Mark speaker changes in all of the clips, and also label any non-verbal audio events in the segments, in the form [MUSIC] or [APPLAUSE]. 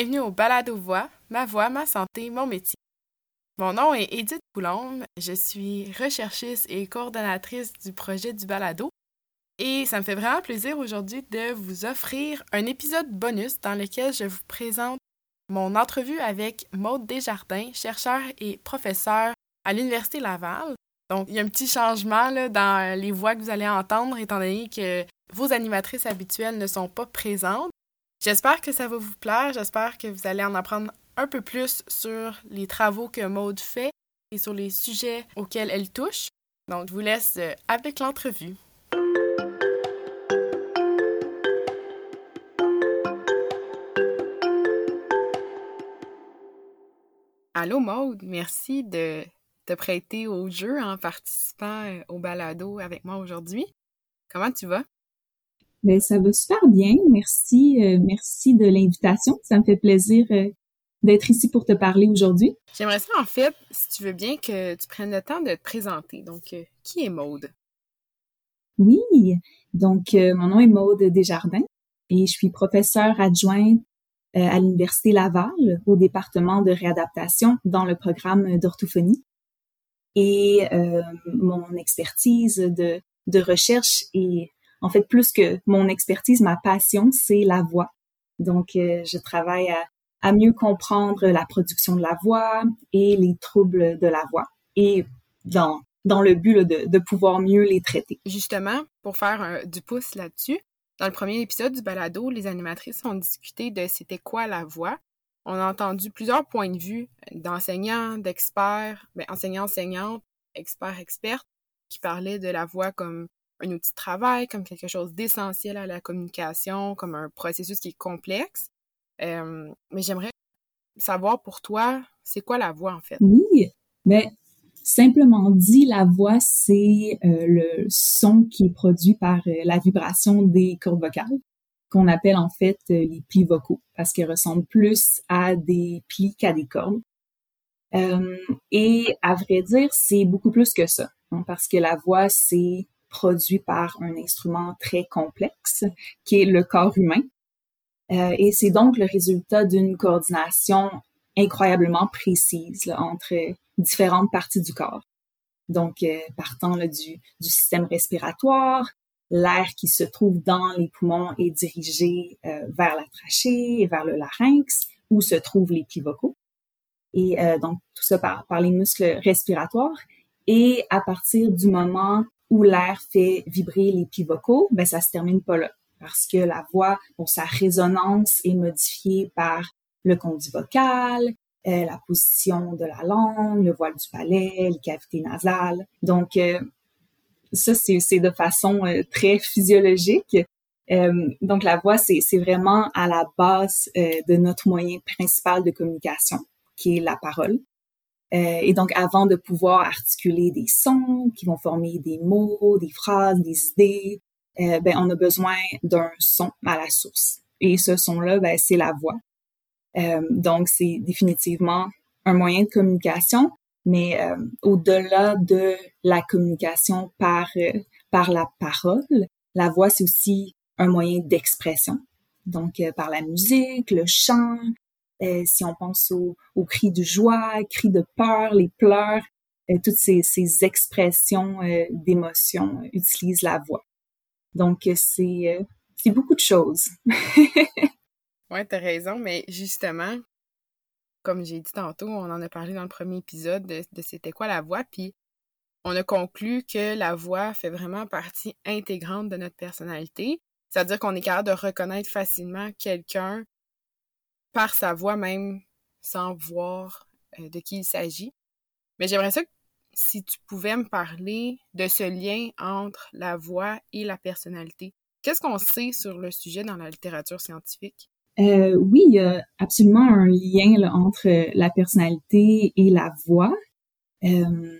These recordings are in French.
Speaker 1: Bienvenue au Balado Voix, ma voix, ma santé, mon métier. Mon nom est Edith Coulombe, je suis recherchiste et coordonnatrice du projet du Balado et ça me fait vraiment plaisir aujourd'hui de vous offrir un épisode bonus dans lequel je vous présente mon entrevue avec Maude Desjardins, chercheur et professeur à l'Université Laval. Donc, il y a un petit changement là, dans les voix que vous allez entendre, étant donné que vos animatrices habituelles ne sont pas présentes. J'espère que ça va vous plaire, j'espère que vous allez en apprendre un peu plus sur les travaux que Maude fait et sur les sujets auxquels elle touche. Donc, je vous laisse euh, avec l'entrevue. Allô Maude, merci de te prêter au jeu en participant euh, au balado avec moi aujourd'hui. Comment tu vas?
Speaker 2: Ben, ça va super bien. Merci, euh, merci de l'invitation. Ça me fait plaisir euh, d'être ici pour te parler aujourd'hui.
Speaker 1: J'aimerais ça, en fait, si tu veux bien, que tu prennes le temps de te présenter. Donc, qui est Maude?
Speaker 2: Oui, donc mon nom est Maude Desjardins et je suis professeure adjointe euh, à l'Université Laval au département de réadaptation dans le programme d'orthophonie. Et euh, mon expertise de, de recherche et en fait plus que mon expertise, ma passion, c'est la voix. Donc, euh, je travaille à, à mieux comprendre la production de la voix et les troubles de la voix et dans, dans le but de, de pouvoir mieux les traiter.
Speaker 1: Justement, pour faire du pouce là-dessus, dans le premier épisode du balado, les animatrices ont discuté de c'était quoi la voix. On a entendu plusieurs points de vue d'enseignants, d'experts, ben, enseignants, enseignantes, experts, expertes, qui parlaient de la voix comme un outil de travail, comme quelque chose d'essentiel à la communication, comme un processus qui est complexe. Euh, mais j'aimerais savoir pour toi, c'est quoi la voix en fait?
Speaker 2: Oui, mais Simplement dit, la voix, c'est euh, le son qui est produit par euh, la vibration des cordes vocales, qu'on appelle en fait les plis vocaux, parce qu'ils ressemblent plus à des plis qu'à des cordes. et à vrai dire, c'est beaucoup plus que ça, hein, parce que la voix, c'est produit par un instrument très complexe, qui est le corps humain. et c'est donc le résultat d'une coordination incroyablement précise entre différentes parties du corps. Donc, euh, partant là, du, du système respiratoire, l'air qui se trouve dans les poumons est dirigé euh, vers la trachée et vers le larynx, où se trouvent les plis vocaux. Et euh, donc, tout ça par, par les muscles respiratoires. Et à partir du moment où l'air fait vibrer les plis vocaux, ben, ça se termine pas là. Parce que la voix, bon, sa résonance est modifiée par le conduit vocal, euh, la position de la langue, le voile du palais, les cavités nasales. Donc, euh, ça, c'est de façon euh, très physiologique. donc, la voix, c'est vraiment à la base de notre moyen principal de communication, qui est la parole. Et donc, avant de pouvoir articuler des sons qui vont former des mots, des phrases, des idées, ben, on a besoin d'un son à la source. Et ce son-là, ben, c'est la voix. Euh, donc, c'est définitivement un moyen de communication, mais euh, au-delà de la communication par, euh, par la parole, la voix, c'est aussi un moyen d'expression. Donc, par la musique, le chant, si on pense aux cris de joie, cris de peur, les pleurs, toutes ces, expressions d'émotion utilisent la voix. Donc, c'est c'est beaucoup de choses. [LAUGHS]
Speaker 1: Ouais, t'as raison, mais justement, comme j'ai dit tantôt, on en a parlé dans le premier épisode de, c'était quoi la voix, puis on a conclu que la voix fait vraiment partie intégrante de notre personnalité. C'est-à-dire qu'on est capable de reconnaître facilement quelqu'un par sa voix même sans voir euh, de qui il s'agit. Mais j'aimerais ça que si tu pouvais me parler de ce lien entre la voix et la personnalité. Qu'est-ce qu'on sait sur le sujet dans la littérature scientifique?
Speaker 2: Euh, oui, il y a absolument un lien entre la personnalité et la voix. Euh,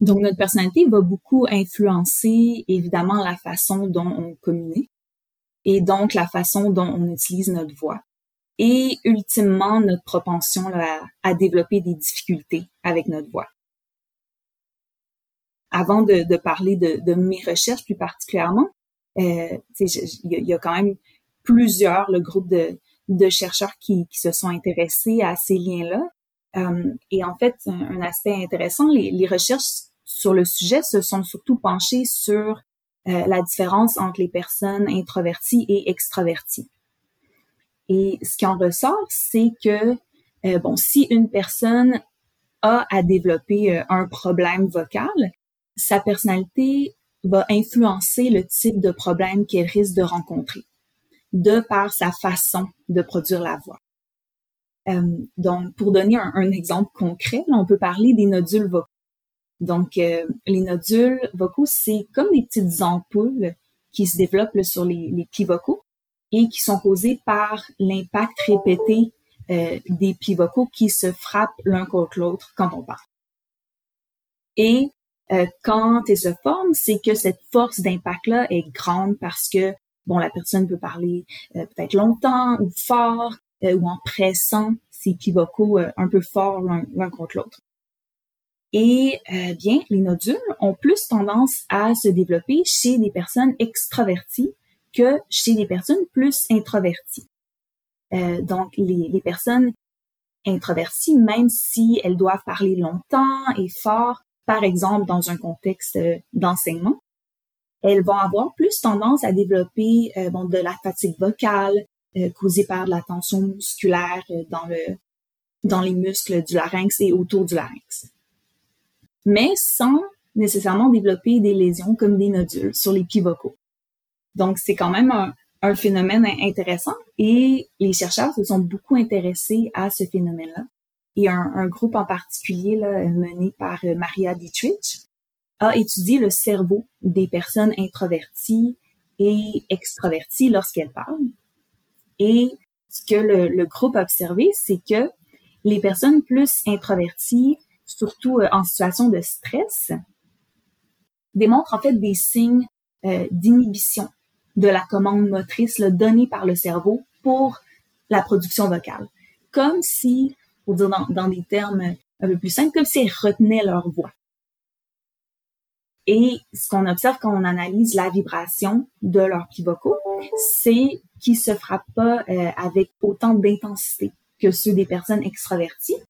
Speaker 2: donc, notre personnalité va beaucoup influencer, évidemment, la façon dont on communique et donc la façon dont on utilise notre voix. Et ultimement, notre propension à, développer des difficultés avec notre voix. Avant de, parler de, mes recherches plus particulièrement, euh, il y, a quand même plusieurs le groupe de, de chercheurs qui, qui se sont intéressés à ces liens-là. Euh, et en fait, un, aspect intéressant, les, les, recherches sur le sujet se sont surtout penchées sur euh, la différence entre les personnes introverties et extraverties. Et ce qui en ressort, c'est que euh, bon, si une personne a à développer euh, un problème vocal, sa personnalité va influencer le type de problème qu'elle risque de rencontrer, de par sa façon de produire la voix. Euh, donc, pour donner un, exemple concret, on peut parler des nodules vocaux. Donc, les nodules vocaux, c'est comme des petites ampoules qui se développent sur les, les plis vocaux et qui sont causées par l'impact répété euh, des plis vocaux qui se frappent l'un contre l'autre quand on parle. Et euh, quand elles se forment, c'est que cette force d'impact-là est grande parce que, bon, la personne peut parler euh, peut-être longtemps ou fort ou en pressant ses plis vocaux un peu fort l'un contre l'autre. Et bien, les nodules ont plus tendance à se développer chez des personnes extraverties que chez des personnes plus introverties. Euh, donc, les, les, personnes introverties, même si elles doivent parler longtemps et fort, par exemple dans un contexte euh, d'enseignement, elles vont avoir plus tendance à développer euh, de la fatigue vocale causée par de la tension musculaire dans le dans les muscles du larynx et autour du larynx. Mais sans nécessairement développer des lésions comme des nodules sur les pieds vocaux. Donc, c'est quand même un, phénomène intéressant et les chercheurs se sont beaucoup intéressés à ce phénomène-là. Et un, groupe en particulier là, mené par euh, Maria Dietrich a étudié le cerveau des personnes introverties et extraverties lorsqu'elles parlent. Et ce que le, le groupe a observé, c'est que les personnes plus introverties, surtout euh, en situation de stress, démontrent en fait des signes euh, d'inhibition de la commande motrice donnée par le cerveau pour la production vocale. Comme si, pour dire dans, des termes un peu plus simples, comme si elles retenaient leur voix. Et ce qu'on observe quand on analyse la vibration de leurs plis vocaux, c'est qu'ils se frappent pas euh, avec autant d'intensité que ceux des personnes extraverties.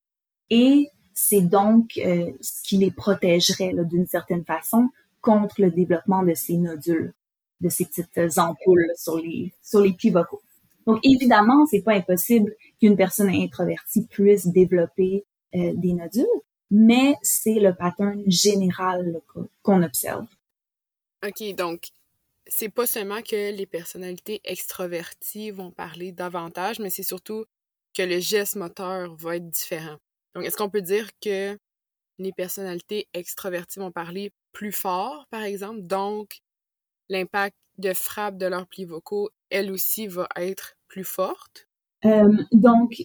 Speaker 2: Et c'est donc euh, ce qui les protégerait d'une certaine façon contre le développement de ces nodules de ces petites ampoules sur les, sur les plis vocaux. Donc, évidemment, c'est pas impossible qu'une personne introvertie puisse développer euh, des nodules, mais c'est le pattern général qu'on observe.
Speaker 1: OK, donc c'est pas seulement que les personnalités extroverties vont parler davantage, mais c'est surtout que le geste moteur va être différent. Donc, est-ce qu'on peut dire que les personnalités extroverties vont parler plus fort, par exemple, donc l'impact de frappe de leurs plis vocaux, elle aussi, va être plus forte?
Speaker 2: Euh, donc,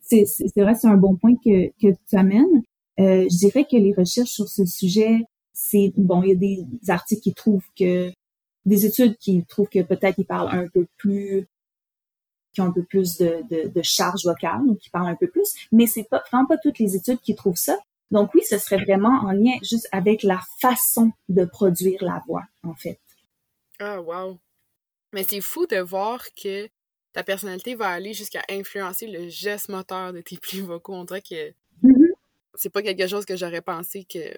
Speaker 2: c'est vrai, c'est un bon point que, que tu amènes. Euh, je dirais que les recherches sur ce sujet, c'est bon, il y a des articles qui trouvent que des études qui trouvent que peut-être ils parlent un peu plus qui ont un peu plus de, de, de charge vocale, donc qui parlent un peu plus, mais c'est pas vraiment pas toutes les études qui trouvent ça. Donc oui, ce serait vraiment en lien juste avec la façon de produire la voix, en fait.
Speaker 1: Ah, wow. Mais c'est fou de voir que ta personnalité va aller jusqu'à influencer le geste moteur de tes [LAUGHS] plis vocaux. On dirait que mm-hmm. c'est pas quelque chose que j'aurais pensé que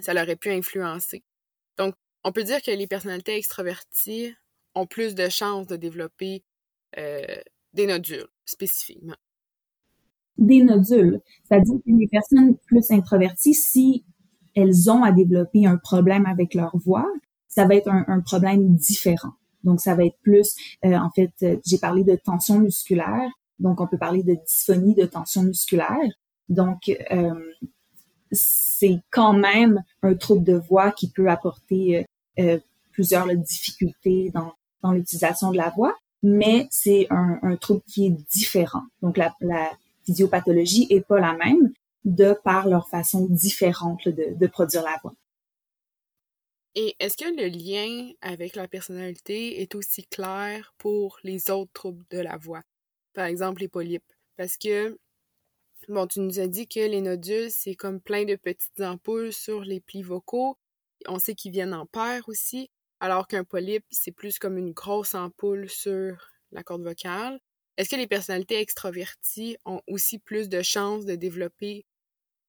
Speaker 1: ça l'aurait pu influencer. Donc, on peut dire que les personnalités extraverties ont plus de chances de développer euh, des nodules spécifiquement.
Speaker 2: Des nodules. C'est-à-dire que les personnes plus introverties, si elles ont à développer un problème avec leur voix, ça va être un, problème différent. Donc, ça va être plus, euh, en fait, euh, j'ai parlé de tension musculaire, donc on peut parler de dysphonie de tension musculaire. Donc, euh, c'est quand même un trouble de voix qui peut apporter plusieurs difficultés dans, dans l'utilisation de la voix, mais c'est un, un, trouble qui est différent. Donc, la, la physiopathologie est pas la même de par leur façon différente de, de produire la voix.
Speaker 1: Et est-ce que le lien avec la personnalité est aussi clair pour les autres troubles de la voix? Par exemple, les polypes. Parce que, bon, tu nous as dit que les nodules, c'est comme plein de petites ampoules sur les plis vocaux. On sait qu'ils viennent en paire aussi. Alors qu'un polype, c'est plus comme une grosse ampoule sur la corde vocale, est-ce que les personnalités extraverties ont aussi plus de chances de développer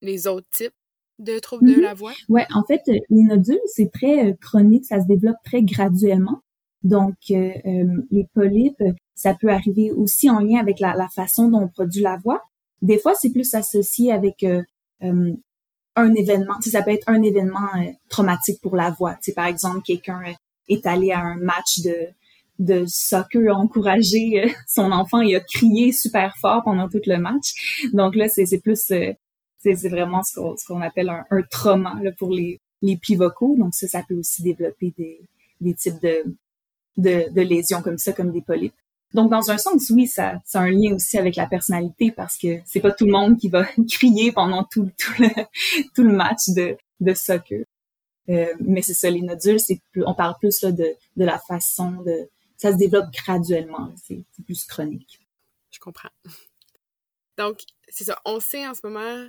Speaker 1: les autres types? De troubles de mm-hmm. la voix?
Speaker 2: Oui, en fait, les nodules, c'est très chronique, ça se développe très graduellement. Donc, les polypes, ça peut arriver aussi en lien avec la, façon dont on produit la voix. Des fois, c'est plus associé avec un événement. ça peut être un événement traumatique pour la voix. par exemple, quelqu'un est allé à un match de de soccer, a encouragé son enfant et a crié super fort pendant tout le match. Donc là, c'est plus c'est vraiment ce qu'on appelle un, trauma là, pour les les plis vocaux. Donc ça, ça peut aussi développer des, des types de, de, lésions comme ça, comme des polypes. Donc, dans un sens, oui, ça, ça a un lien aussi avec la personnalité parce que c'est pas tout le monde qui va [LAUGHS] crier pendant tout, le, [LAUGHS] tout le match de, de soccer. Euh, mais c'est ça, les nodules, c'est on parle plus là, de, de la façon de, ça se développe graduellement, c'est plus chronique.
Speaker 1: Je comprends. Donc, c'est ça, on sait en ce moment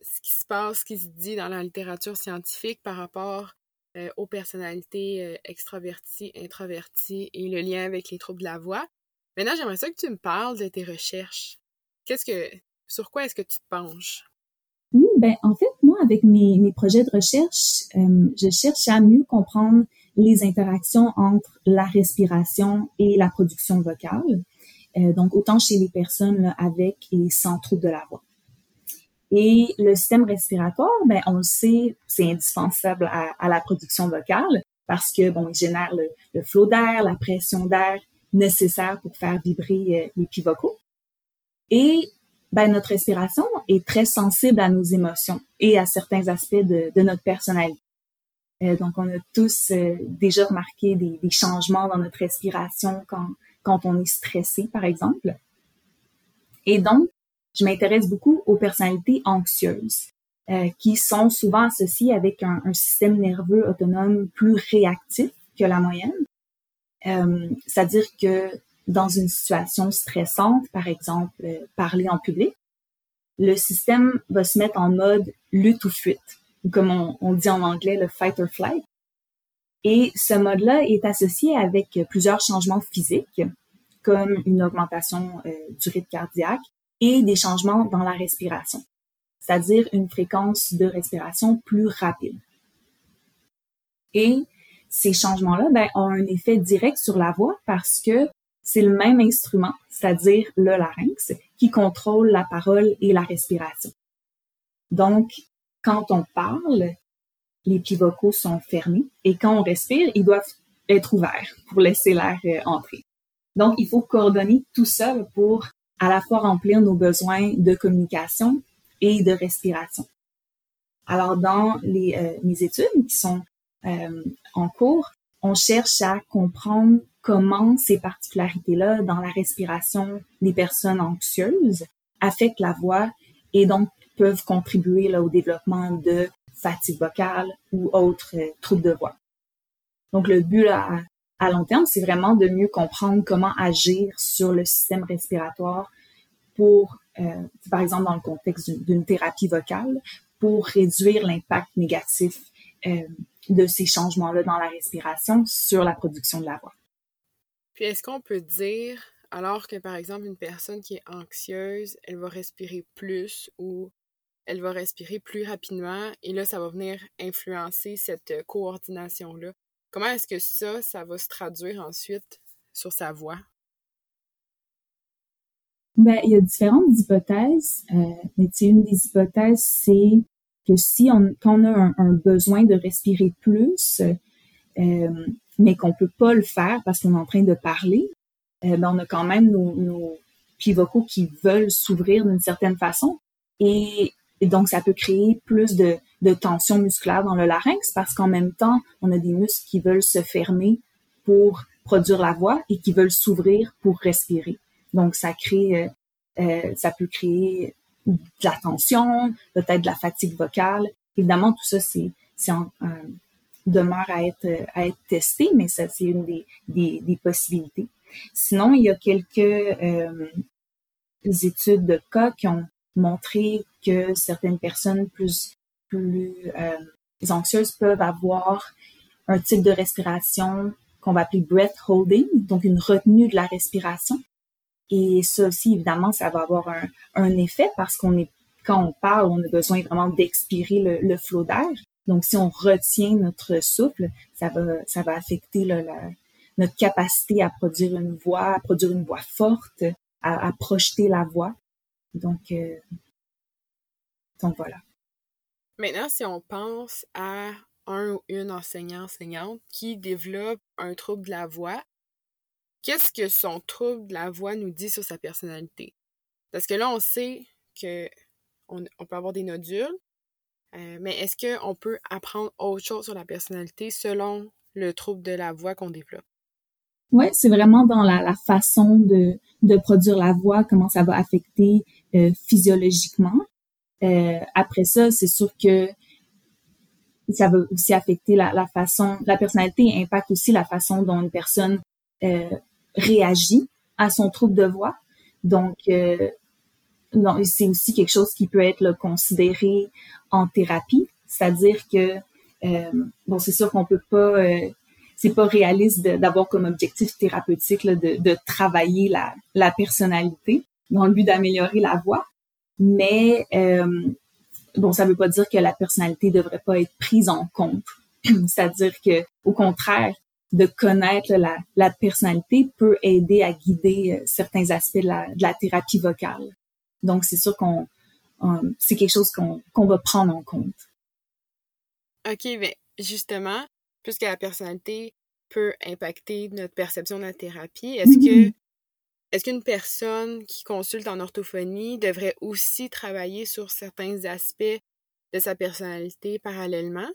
Speaker 1: ce qui se passe, ce qui se dit dans la littérature scientifique par rapport euh, aux personnalités euh, extraverties, introverties et le lien avec les troubles de la voix. Maintenant, j'aimerais ça que tu me parles de tes recherches. Qu'est-ce que, sur quoi est-ce que tu te penches?
Speaker 2: Oui, ben en fait, moi, avec mes, mes projets de recherche, euh, je cherche à mieux comprendre les interactions entre la respiration et la production vocale. donc, autant chez les personnes avec et sans troubles de la voix. Et le système respiratoire, ben, on le sait, c'est indispensable à, la production vocale parce que, bon, il génère le, flot d'air, la pression d'air nécessaire pour faire vibrer euh, les vocaux. Et ben, notre respiration est très sensible à nos émotions et à certains aspects de, notre personnalité. Euh, donc, on a tous euh, déjà remarqué des, des, changements dans notre respiration quand, quand on est stressé, par exemple. Et donc, je m'intéresse beaucoup aux personnalités anxieuses, euh, qui sont souvent associées avec un, système nerveux autonome plus réactif que la moyenne. Euh, C'est-à-dire que dans une situation stressante, par exemple euh, parler en public, le système va se mettre en mode lutte ou fuite, comme on, dit en anglais le fight or flight. Et ce mode-là est associé avec plusieurs changements physiques, comme une augmentation du rythme cardiaque, et des changements dans la respiration, c'est-à-dire une fréquence de respiration plus rapide. Et ces changements-là ben, ont un effet direct sur la voix parce que c'est le même instrument, c'est-à-dire le larynx, qui contrôle la parole et la respiration. Donc, quand on parle, les plis vocaux sont fermés et quand on respire, ils doivent être ouverts pour laisser l'air euh, entrer. Donc, il faut coordonner tout ça pour à la fois remplir nos besoins de communication et de respiration. Alors, dans les, euh, mes études qui sont euh, en cours, on cherche à comprendre comment ces particularités-là dans la respiration des personnes anxieuses affectent la voix et donc peuvent contribuer au développement de fatigue vocale ou autres euh, troubles de voix. Donc, le but là, à long terme, c'est vraiment de mieux comprendre comment agir sur le système respiratoire pour, euh, par exemple, dans le contexte d'une thérapie vocale, pour réduire l'impact négatif euh, de ces changements-là dans la respiration sur la production de la voix.
Speaker 1: Puis est-ce qu'on peut dire, alors que par exemple une personne qui est anxieuse, elle va respirer plus ou elle va respirer plus rapidement et là, ça va venir influencer cette coordination-là? Comment est-ce que ça, ça va se traduire ensuite sur sa voix?
Speaker 2: Ben, il y a différentes hypothèses, euh, mais une des hypothèses, c'est que si on, a un, besoin de respirer plus, euh, mais qu'on peut pas le faire parce qu'on est en train de parler, euh, ben on a quand même nos, nos plis vocaux qui veulent s'ouvrir d'une certaine façon. Et, donc, ça peut créer plus de, de tension musculaire dans le larynx parce qu'en même temps, on a des muscles qui veulent se fermer pour produire la voix et qui veulent s'ouvrir pour respirer. Donc, ça crée, euh, euh, ça peut créer de la tension, peut-être de la fatigue vocale. Évidemment, tout ça, c'est, c'est euh, demeure à être, à être testé, mais ça, c'est une des, des, des, possibilités. Sinon, il y a quelques euh, études de cas qui ont montré que certaines personnes plus, plus euh, anxieuses peuvent avoir un type de respiration qu'on va appeler breath holding, donc une retenue de la respiration. Et ça aussi, évidemment, ça va avoir un, un effet parce qu'on est, quand on parle, on a besoin vraiment d'expirer le, le flot d'air. Donc, si on retient notre souffle, ça va, ça va affecter la, notre capacité à produire une voix, à produire une voix forte, à, à projeter la voix. Donc, euh, donc voilà.
Speaker 1: Maintenant, si on pense à un ou une enseignant-enseignante qui développe un trouble de la voix, qu'est-ce que son trouble de la voix nous dit sur sa personnalité? Parce que là, on sait que on, peut avoir des nodules, euh, mais est-ce qu'on peut apprendre autre chose sur la personnalité selon le trouble de la voix qu'on développe?
Speaker 2: Oui, c'est vraiment dans la, façon de, produire la voix, comment ça va affecter euh, physiologiquement. Euh, après ça, c'est sûr que ça va aussi affecter la, la, façon, la personnalité impacte aussi la façon dont une personne euh, réagit à son trouble de voix. Donc, euh, c'est aussi quelque chose qui peut être considéré en thérapie, c'est-à-dire que euh, bon, c'est sûr qu'on peut pas, euh, c'est pas réaliste d'avoir comme objectif thérapeutique là, de, de, travailler la, la personnalité dans le but d'améliorer la voix, mais euh, bon, ça veut pas dire que la personnalité devrait pas être prise en compte. [CLEARS THROAT] C'est-à-dire que, au contraire, de connaître la, la, personnalité peut aider à guider euh, certains aspects de la, de la thérapie vocale. Donc, c'est sûr qu'on c'est quelque chose qu'on qu'on va prendre en compte.
Speaker 1: OK, mais justement, puisque la personnalité peut impacter notre perception de la thérapie, est-ce que [LAUGHS] est-ce qu'une personne qui consulte en orthophonie devrait aussi travailler sur certains aspects de sa personnalité parallèlement?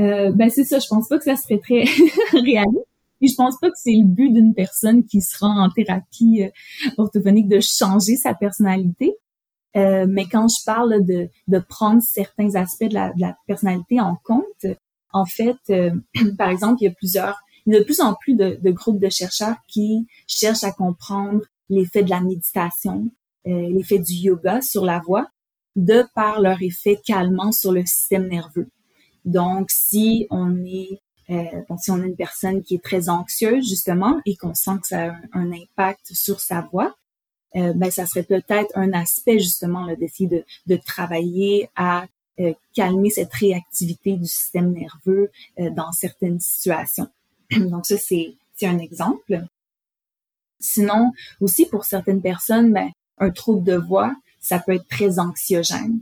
Speaker 2: Euh, ben c'est ça, je pense pas que ça serait très [LAUGHS] réaliste. Et je pense pas que c'est le but d'une personne qui se rend en thérapie euh, orthophonique de changer sa personnalité. Euh, mais quand je parle de, de prendre certains aspects de la, de la personnalité en compte, en fait, euh, [CLEARS THROAT] par exemple, il y a plusieurs de plus en plus de, groupes de chercheurs qui cherchent à comprendre l'effet de la méditation, euh, l'effet du yoga sur la voix, de par leur effet calmant sur le système nerveux. Donc, si on est euh, bon, si on a une personne qui est très anxieuse justement et qu'on sent que ça a un, impact sur sa voix, euh, ben ça serait peut-être un aspect justement d'essayer de, de travailler à euh, calmer cette réactivité du système nerveux dans certaines situations. [CLEARS THROAT] Donc ça, c'est un exemple. Sinon, aussi pour certaines personnes, ben, un trouble de voix, ça peut être très anxiogène.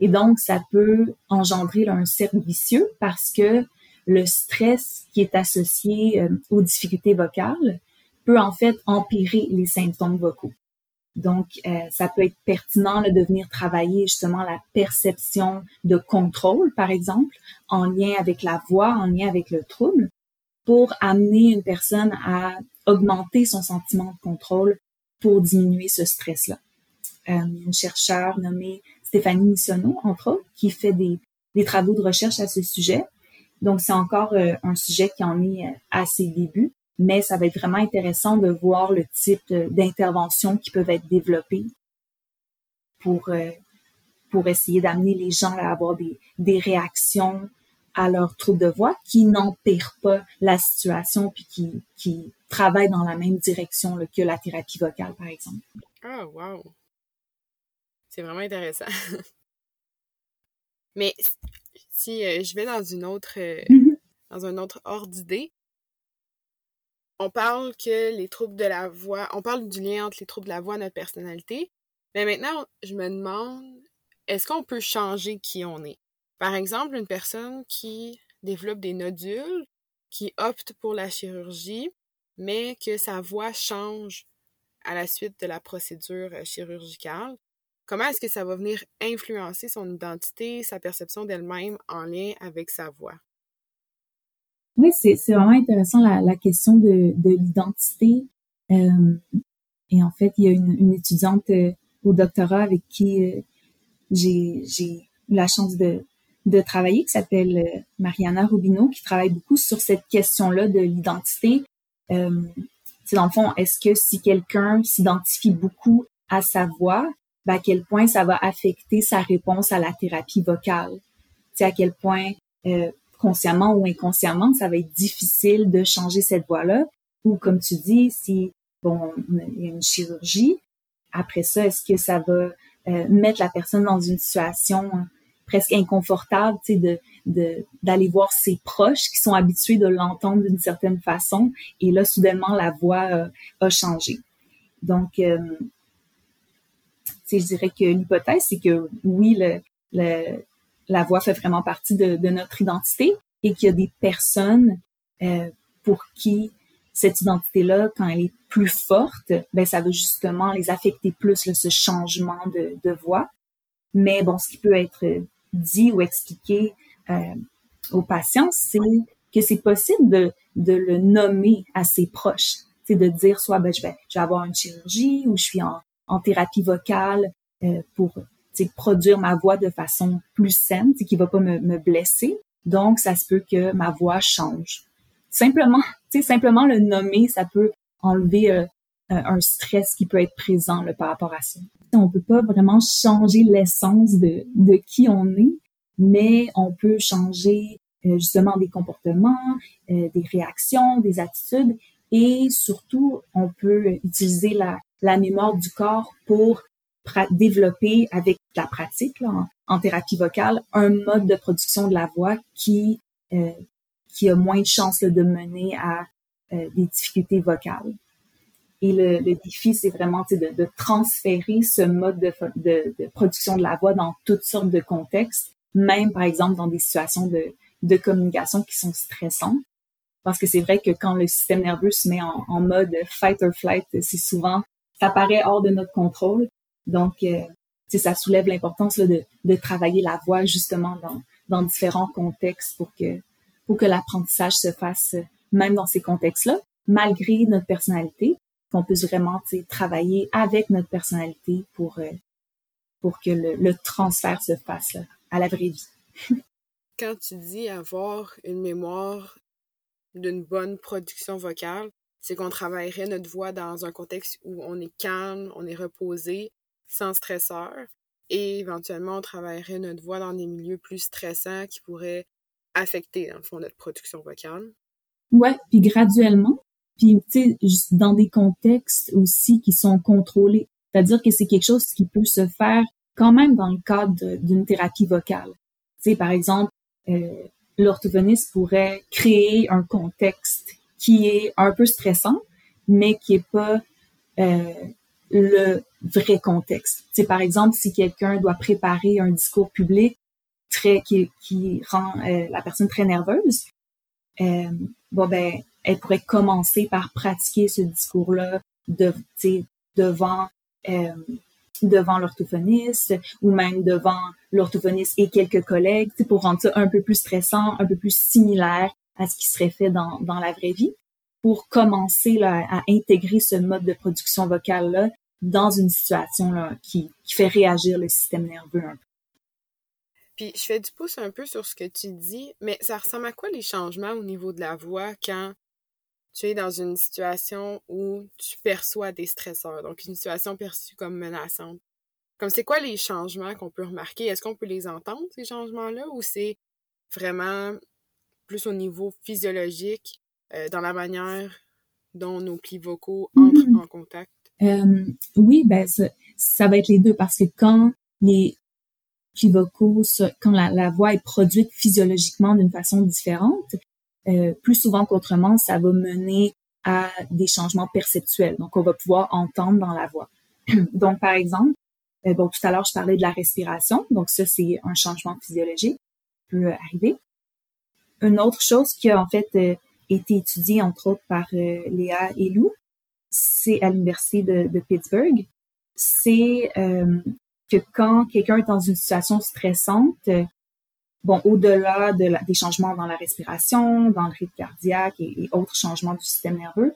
Speaker 2: Et donc, ça peut engendrer un cercle vicieux parce que le stress qui est associé euh, aux difficultés vocales peut en fait empirer les symptômes vocaux. Donc, euh, ça peut être pertinent de venir travailler justement la perception de contrôle, par exemple, en lien avec la voix, en lien avec le trouble, pour amener une personne à augmenter son sentiment de contrôle pour diminuer ce stress-là. Euh, une chercheure nommée Stéphanie Missonneau, entre autres, qui fait des, travaux de recherche à ce sujet. Donc, c'est encore euh, un sujet qui en est euh, à ses débuts, mais ça va être vraiment intéressant de voir le type d'interventions qui peuvent être développées pour, pour essayer d'amener les gens à avoir des, des réactions à leur trouble de voix qui n'empire pas la situation puis qui, qui travaillent dans la même direction que la thérapie vocale, par exemple.
Speaker 1: Ah, wow! C'est vraiment intéressant. [LAUGHS] Mais si euh, je vais dans une autre euh, mm-hmm. dans un autre ordre d'idée, on parle que les troubles de la voix, on parle du lien entre les troubles de la voix et notre personnalité. Mais maintenant, je me demande, est-ce qu'on peut changer qui on est? Par exemple, une personne qui développe des nodules, qui opte pour la chirurgie, mais que sa voix change à la suite de la procédure euh, chirurgicale. Comment est-ce que ça va venir influencer son identité, sa perception d'elle-même en lien avec sa voix?
Speaker 2: Oui, c'est vraiment intéressant la, question de, l'identité. Euh, et en fait, il y a une, étudiante euh, au doctorat avec qui j'ai eu la chance de, de travailler qui s'appelle euh, Mariana Rubino, qui travaille beaucoup sur cette question-là de l'identité. Euh, dans le fond, est-ce que si quelqu'un s'identifie beaucoup à sa voix, ben, à quel point ça va affecter sa réponse à la thérapie vocale? C'est à quel point, euh, consciemment ou inconsciemment, ça va être difficile de changer cette voie-là. Ou comme tu dis, si bon, il y a une chirurgie, après ça, est-ce que ça va euh, mettre la personne dans une situation presque inconfortable, tu sais, de d'aller voir ses proches qui sont habitués de l'entendre d'une certaine façon, et là soudainement la voix euh, a changé. Donc, euh, je dirais que l'hypothèse, c'est que oui, le, la voix fait vraiment partie de, de notre identité et qu'il y a des personnes euh, pour qui cette identité-là, quand elle est plus forte, ben ça va justement les affecter plus, ce changement de, de voix. Mais bon, ce qui peut être dit ou expliqué euh, aux patients, c'est que c'est possible de, de le nommer à ses proches. C'est de dire soit ben, je, vais, je vais avoir une chirurgie ou je suis en, en thérapie vocale euh, pour produire ma voix de façon plus saine, qui va pas me, me blesser. Donc, ça se peut que ma voix change. Simplement, simplement le nommer, ça peut enlever euh, un stress qui peut être présent là, par rapport à ça. On peut pas vraiment changer l'essence de, de qui on est, mais on peut changer euh, justement des comportements, euh, des réactions, des attitudes et surtout on peut utiliser la, la mémoire du corps pour développer avec la pratique là, en, thérapie vocale un mode de production de la voix qui euh, qui a moins de chances de mener à des difficultés vocales. Et le, le défi, c'est vraiment de, de, transférer ce mode de, de, de, production de la voix dans toutes sortes de contextes même par exemple dans des situations de, de communication qui sont stressantes. Parce que c'est vrai que quand le système nerveux se met en, en mode fight or flight, c'est souvent, ça paraît hors de notre contrôle. Donc, euh, ça soulève l'importance de, de travailler la voix justement dans, dans différents contextes pour que, pour que l'apprentissage se fasse même dans ces contextes-là, malgré notre personnalité, qu'on puisse vraiment travailler avec notre personnalité pour, euh, pour que le, le transfert se fasse là, à la vraie vie. [LAUGHS]
Speaker 1: Quand tu dis avoir une mémoire d'une bonne production vocale, c'est qu'on travaillerait notre voix dans un contexte où on est calme, on est reposé, sans stresseur, et éventuellement on travaillerait notre voix dans des milieux plus stressants qui pourraient affecter, dans le fond, notre production vocale.
Speaker 2: Ouais, puis graduellement, puis tu sais, dans des contextes aussi qui sont contrôlés. C'est-à-dire que c'est quelque chose qui peut se faire quand même dans le cadre d'une thérapie vocale. Tu sais, par exemple, euh, l'orthophoniste pourrait créer un contexte qui est un peu stressant, mais qui est pas euh, le vrai contexte. Tu sais, par exemple, si quelqu'un doit préparer un discours public très qui, qui rend euh, la personne très nerveuse, euh, bon ben, elle pourrait commencer par pratiquer ce discours-là de, devant euh, devant l'orthophoniste ou même devant l'orthophoniste et quelques collègues pour rendre ça un peu plus stressant, un peu plus similaire à ce qui serait fait dans, dans la vraie vie pour commencer à intégrer ce mode de production vocale-là dans une situation là, qui, qui fait réagir le système nerveux un peu.
Speaker 1: Puis je fais du pouce un peu sur ce que tu dis, mais ça ressemble à quoi les changements au niveau de la voix quand tu es dans une situation où tu perçois des stresseurs, donc une situation perçue comme menaçante. Comme c'est quoi les changements qu'on peut remarquer? Est-ce qu'on peut les entendre, ces changements-là, ou c'est vraiment plus au niveau physiologique, euh, dans la manière dont nos plis vocaux entrent mmh. en contact?
Speaker 2: Euh, oui, ben ça, ça, va être les deux parce que quand les plis vocaux, quand la, la voix est produite physiologiquement d'une façon différente, euh, plus souvent qu'autrement, ça va mener à des changements perceptuels. Donc, on va pouvoir entendre dans la voix. [CLEARS THROAT] Donc, par exemple, euh, bon, tout à l'heure, je parlais de la respiration. Donc, ça, c'est un changement physiologique qui peut arriver. Une autre chose qui a en fait euh, été étudiée, entre autres, par Léa et Lou, c'est à l'Université de, de Pittsburgh, c'est que quand quelqu'un est dans une situation stressante, bon, au-delà de des changements dans la respiration, dans le rythme cardiaque et, autres changements du système nerveux,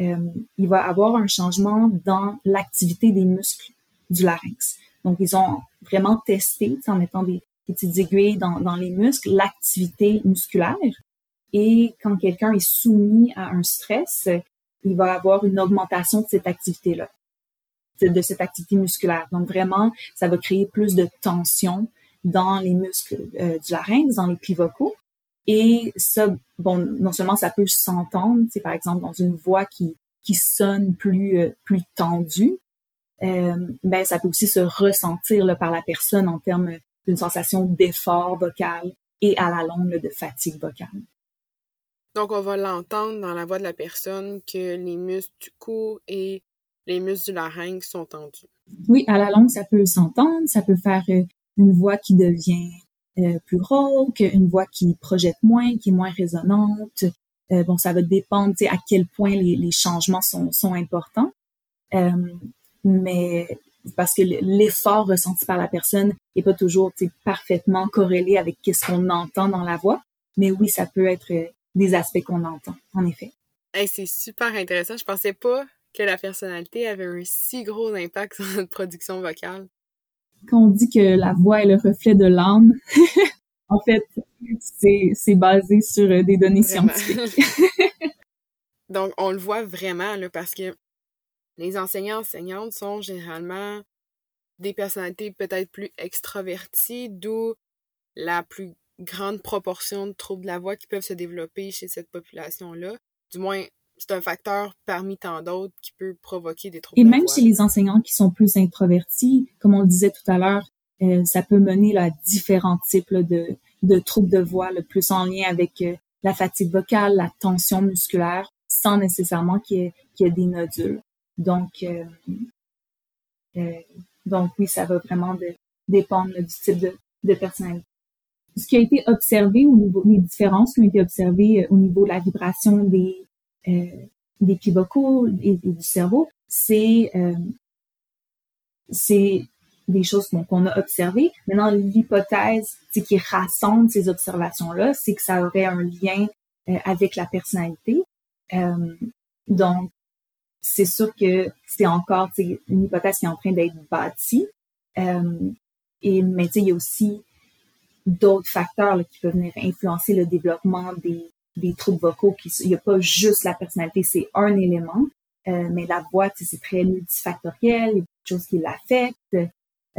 Speaker 2: euh, il va avoir un changement dans l'activité des muscles du larynx. Donc, ils ont vraiment testé, en mettant des, petites aiguilles dans, dans les muscles, l'activité musculaire. Et quand quelqu'un est soumis à un stress, il va avoir une augmentation de cette activité-là, de cette activité musculaire. Donc, vraiment, ça va créer plus de tension, dans les muscles euh, du larynx, dans les plis vocaux. Et ça, bon, non seulement ça peut s'entendre, c'est par exemple dans une voix qui qui sonne plus euh, plus tendue, euh, ben ça peut aussi se ressentir là, par la personne en termes d'une sensation d'effort vocal et à la longue de fatigue vocale.
Speaker 1: Donc on va l'entendre dans la voix de la personne que les muscles du cou et les muscles du larynx sont tendus.
Speaker 2: Oui, à la longue ça peut s'entendre, ça peut faire euh, une voix qui devient euh, plus rauque, une voix qui projette moins, qui est moins résonante. Euh, bon, ça va dépendre à quel point les, les changements sont, sont importants. Euh, mais parce que l'effort ressenti par la personne n'est pas toujours parfaitement corrélé avec ce qu'on entend dans la voix. Mais oui, ça peut être euh, des aspects qu'on entend, en effet.
Speaker 1: c'est super intéressant. Je pensais pas que la personnalité avait un si gros impact [LAUGHS] sur notre production vocale
Speaker 2: quand on dit que la voix est le reflet de l'âme, [LAUGHS] en fait, c'est basé sur euh, des données scientifiques. [LAUGHS] [LAUGHS]
Speaker 1: Donc, on le voit vraiment, là, parce que les enseignants enseignantes sont généralement des personnalités peut-être plus extraverties, d'où la plus grande proportion de troubles de la voix qui peuvent se développer chez cette population-là. Du moins, c'est un facteur parmi tant d'autres qui peut provoquer des troubles.
Speaker 2: Et même chez les enseignants qui sont plus introvertis, comme on le disait tout à l'heure, euh, ça peut mener à différents types de, de troubles de voix, le plus en lien avec euh, la fatigue vocale, la tension musculaire, sans nécessairement qu'il y, ait, y ait des nodules. Donc, euh, donc oui, ça va vraiment dépendre du type de, de personnalité. Ce qui a été observé au niveau des différences qui ont été observées au niveau de la vibration des des plis vocaux et, du cerveau, c'est euh, c'est des choses qu'on a observées. Maintenant, l'hypothèse qui rassemble ces observations-là, c'est que ça aurait un lien euh, avec la personnalité. Euh, donc, c'est sûr que c'est encore une hypothèse qui est en train d'être bâtie. Euh, et mais il y a aussi d'autres facteurs qui peuvent venir influencer le développement des, des troubles vocaux il n'y a pas juste la personnalité, c'est un élément, euh, mais la voix, c'est très multifactoriel, il y a beaucoup de choses qui l'affectent.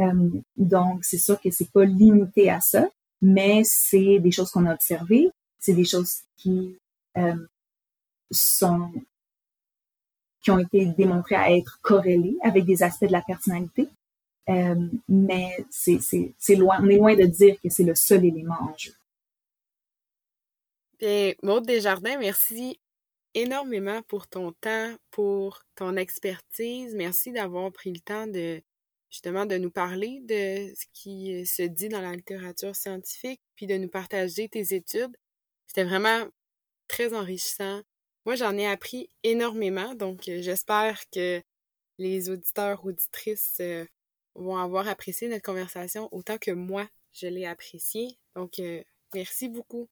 Speaker 2: Euh, donc, c'est sûr que c'est pas limité à ça, mais c'est des choses qu'on a observées, c'est des choses qui euh, sont qui ont été démontrées à être corrélées avec des aspects de la personnalité. mais c'est loin, on est loin de dire que c'est le seul élément en jeu.
Speaker 1: Bien, Desjardins, merci énormément pour ton temps, pour ton expertise. Merci d'avoir pris le temps de justement de nous parler de ce qui se dit dans la littérature scientifique, puis de nous partager tes études. C'était vraiment très enrichissant. Moi, j'en ai appris énormément, donc euh, j'espère que les auditeurs, auditrices euh, vont avoir apprécié notre conversation autant que moi, je l'ai apprécié. Donc, euh, merci beaucoup.